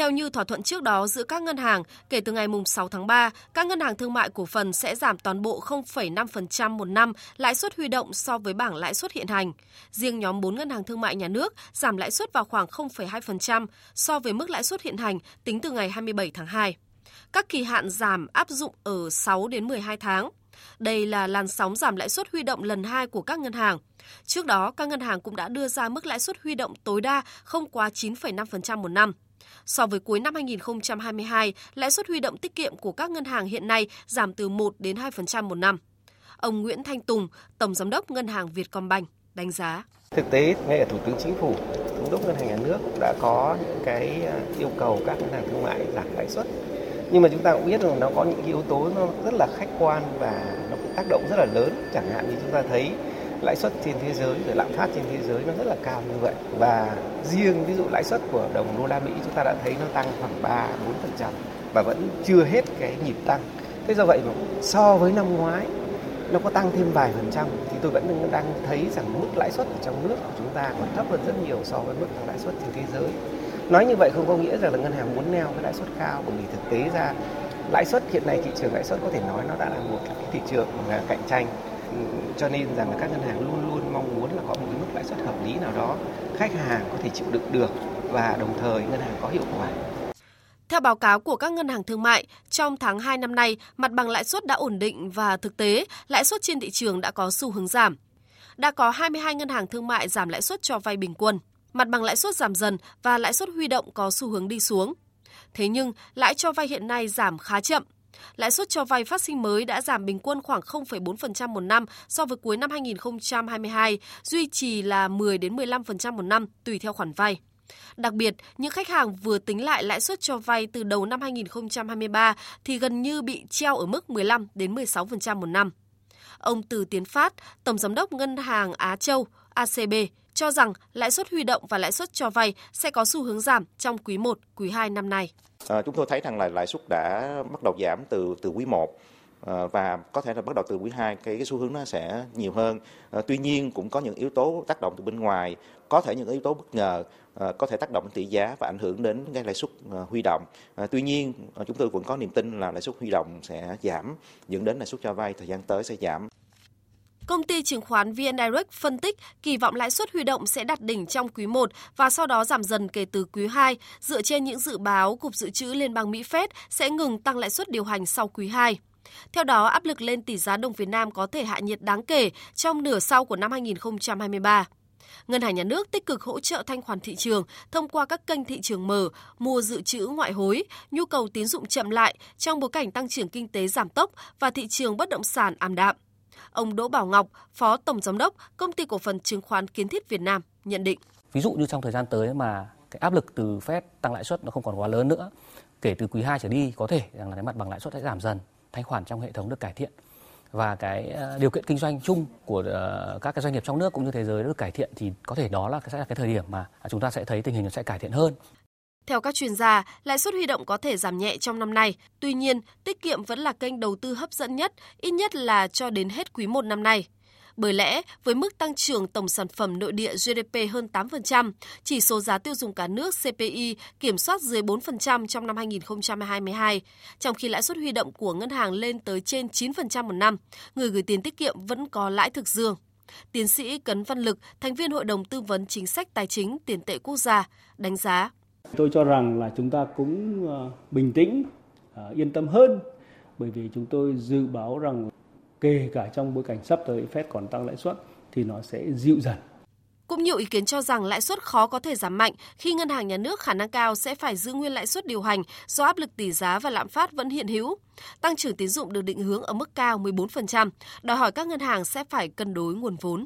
Theo như thỏa thuận trước đó giữa các ngân hàng, kể từ ngày 6 tháng 3, các ngân hàng thương mại cổ phần sẽ giảm toàn bộ 0,5% một năm lãi suất huy động so với bảng lãi suất hiện hành. Riêng nhóm 4 ngân hàng thương mại nhà nước giảm lãi suất vào khoảng 0,2% so với mức lãi suất hiện hành tính từ ngày 27 tháng 2. Các kỳ hạn giảm áp dụng ở 6 đến 12 tháng. Đây là làn sóng giảm lãi suất huy động lần 2 của các ngân hàng. Trước đó, các ngân hàng cũng đã đưa ra mức lãi suất huy động tối đa không quá 9,5% một năm. So với cuối năm 2022, lãi suất huy động tiết kiệm của các ngân hàng hiện nay giảm từ 1 đến 2% một năm. Ông Nguyễn Thanh Tùng, Tổng Giám đốc Ngân hàng Vietcombank, đánh giá. Thực tế, ngay ở Thủ tướng Chính phủ, Thống đốc Ngân hàng Nhà nước đã có những cái à, yêu cầu các ngân hàng thương mại giảm lãi suất. Nhưng mà chúng ta cũng biết rằng nó có những yếu tố nó rất là khách quan và nó cũng tác động rất là lớn. Chẳng hạn như chúng ta thấy lãi suất trên thế giới rồi lạm phát trên thế giới nó rất là cao như vậy và riêng ví dụ lãi suất của đồng đô la Mỹ chúng ta đã thấy nó tăng khoảng 3 4% và vẫn chưa hết cái nhịp tăng. Thế do vậy mà so với năm ngoái, nó có tăng thêm vài phần trăm thì tôi vẫn đang thấy rằng mức lãi suất ở trong nước của chúng ta còn thấp hơn rất nhiều so với mức lãi suất trên thế giới. Nói như vậy không có nghĩa rằng là ngân hàng muốn neo cái lãi suất cao, bởi vì thực tế ra lãi suất hiện nay, thị trường lãi suất có thể nói nó đã là một cái thị trường cạnh tranh cho nên rằng là các ngân hàng luôn luôn mong muốn là có một mức lãi suất hợp lý nào đó khách hàng có thể chịu đựng được và đồng thời ngân hàng có hiệu quả. Theo báo cáo của các ngân hàng thương mại, trong tháng 2 năm nay, mặt bằng lãi suất đã ổn định và thực tế, lãi suất trên thị trường đã có xu hướng giảm. Đã có 22 ngân hàng thương mại giảm lãi suất cho vay bình quân. Mặt bằng lãi suất giảm dần và lãi suất huy động có xu hướng đi xuống. Thế nhưng, lãi cho vay hiện nay giảm khá chậm, Lãi suất cho vay phát sinh mới đã giảm bình quân khoảng 0,4% một năm so với cuối năm 2022, duy trì là 10 đến 15% một năm tùy theo khoản vay. Đặc biệt, những khách hàng vừa tính lại lãi suất cho vay từ đầu năm 2023 thì gần như bị treo ở mức 15 đến 16% một năm. Ông Từ Tiến Phát, Tổng giám đốc Ngân hàng Á Châu, ACB, cho rằng lãi suất huy động và lãi suất cho vay sẽ có xu hướng giảm trong quý 1, quý 2 năm nay. À, chúng tôi thấy rằng là lãi suất đã bắt đầu giảm từ từ quý 1 à, và có thể là bắt đầu từ quý 2 cái, cái xu hướng nó sẽ nhiều hơn. À, tuy nhiên cũng có những yếu tố tác động từ bên ngoài, có thể những yếu tố bất ngờ à, có thể tác động đến tỷ giá và ảnh hưởng đến cái lãi suất à, huy động. À, tuy nhiên à, chúng tôi vẫn có niềm tin là lãi suất huy động sẽ giảm, dẫn đến lãi suất cho vay thời gian tới sẽ giảm. Công ty chứng khoán VN Direct phân tích kỳ vọng lãi suất huy động sẽ đạt đỉnh trong quý 1 và sau đó giảm dần kể từ quý 2 dựa trên những dự báo Cục Dự trữ Liên bang Mỹ Fed sẽ ngừng tăng lãi suất điều hành sau quý 2. Theo đó, áp lực lên tỷ giá đồng Việt Nam có thể hạ nhiệt đáng kể trong nửa sau của năm 2023. Ngân hàng nhà nước tích cực hỗ trợ thanh khoản thị trường thông qua các kênh thị trường mở, mua dự trữ ngoại hối, nhu cầu tín dụng chậm lại trong bối cảnh tăng trưởng kinh tế giảm tốc và thị trường bất động sản ảm đạm. Ông Đỗ Bảo Ngọc, Phó Tổng Giám đốc Công ty Cổ phần Chứng khoán Kiến thiết Việt Nam nhận định. Ví dụ như trong thời gian tới mà cái áp lực từ Fed tăng lãi suất nó không còn quá lớn nữa, kể từ quý 2 trở đi có thể rằng là cái mặt bằng lãi suất sẽ giảm dần, thanh khoản trong hệ thống được cải thiện và cái ờ, điều kiện kinh doanh chung của ờ, các cái doanh nghiệp trong nước cũng như thế giới được cải thiện thì có thể đó là sẽ là cái thời điểm mà chúng ta sẽ thấy tình hình nó sẽ cải thiện hơn. Theo các chuyên gia, lãi suất huy động có thể giảm nhẹ trong năm nay. Tuy nhiên, tiết kiệm vẫn là kênh đầu tư hấp dẫn nhất, ít nhất là cho đến hết quý 1 năm nay. Bởi lẽ, với mức tăng trưởng tổng sản phẩm nội địa GDP hơn 8%, chỉ số giá tiêu dùng cả nước CPI kiểm soát dưới 4% trong năm 2022, trong khi lãi suất huy động của ngân hàng lên tới trên 9% một năm, người gửi tiền tiết kiệm vẫn có lãi thực dương. Tiến sĩ Cấn Văn Lực, thành viên Hội đồng Tư vấn Chính sách Tài chính Tiền tệ Quốc gia, đánh giá Tôi cho rằng là chúng ta cũng ờ, bình tĩnh, ờ, yên tâm hơn bởi vì chúng tôi dự báo rằng kể cả trong bối cảnh sắp tới Fed còn tăng lãi suất thì nó sẽ dịu dần. Cũng nhiều ý kiến cho rằng lãi suất khó có thể giảm mạnh khi ngân hàng nhà nước khả năng cao sẽ phải giữ nguyên lãi suất điều hành do áp lực tỷ giá và lạm phát vẫn hiện hữu. Tăng trưởng tín dụng được định hướng ở mức cao 14%, đòi hỏi các ngân hàng sẽ phải cân đối nguồn vốn.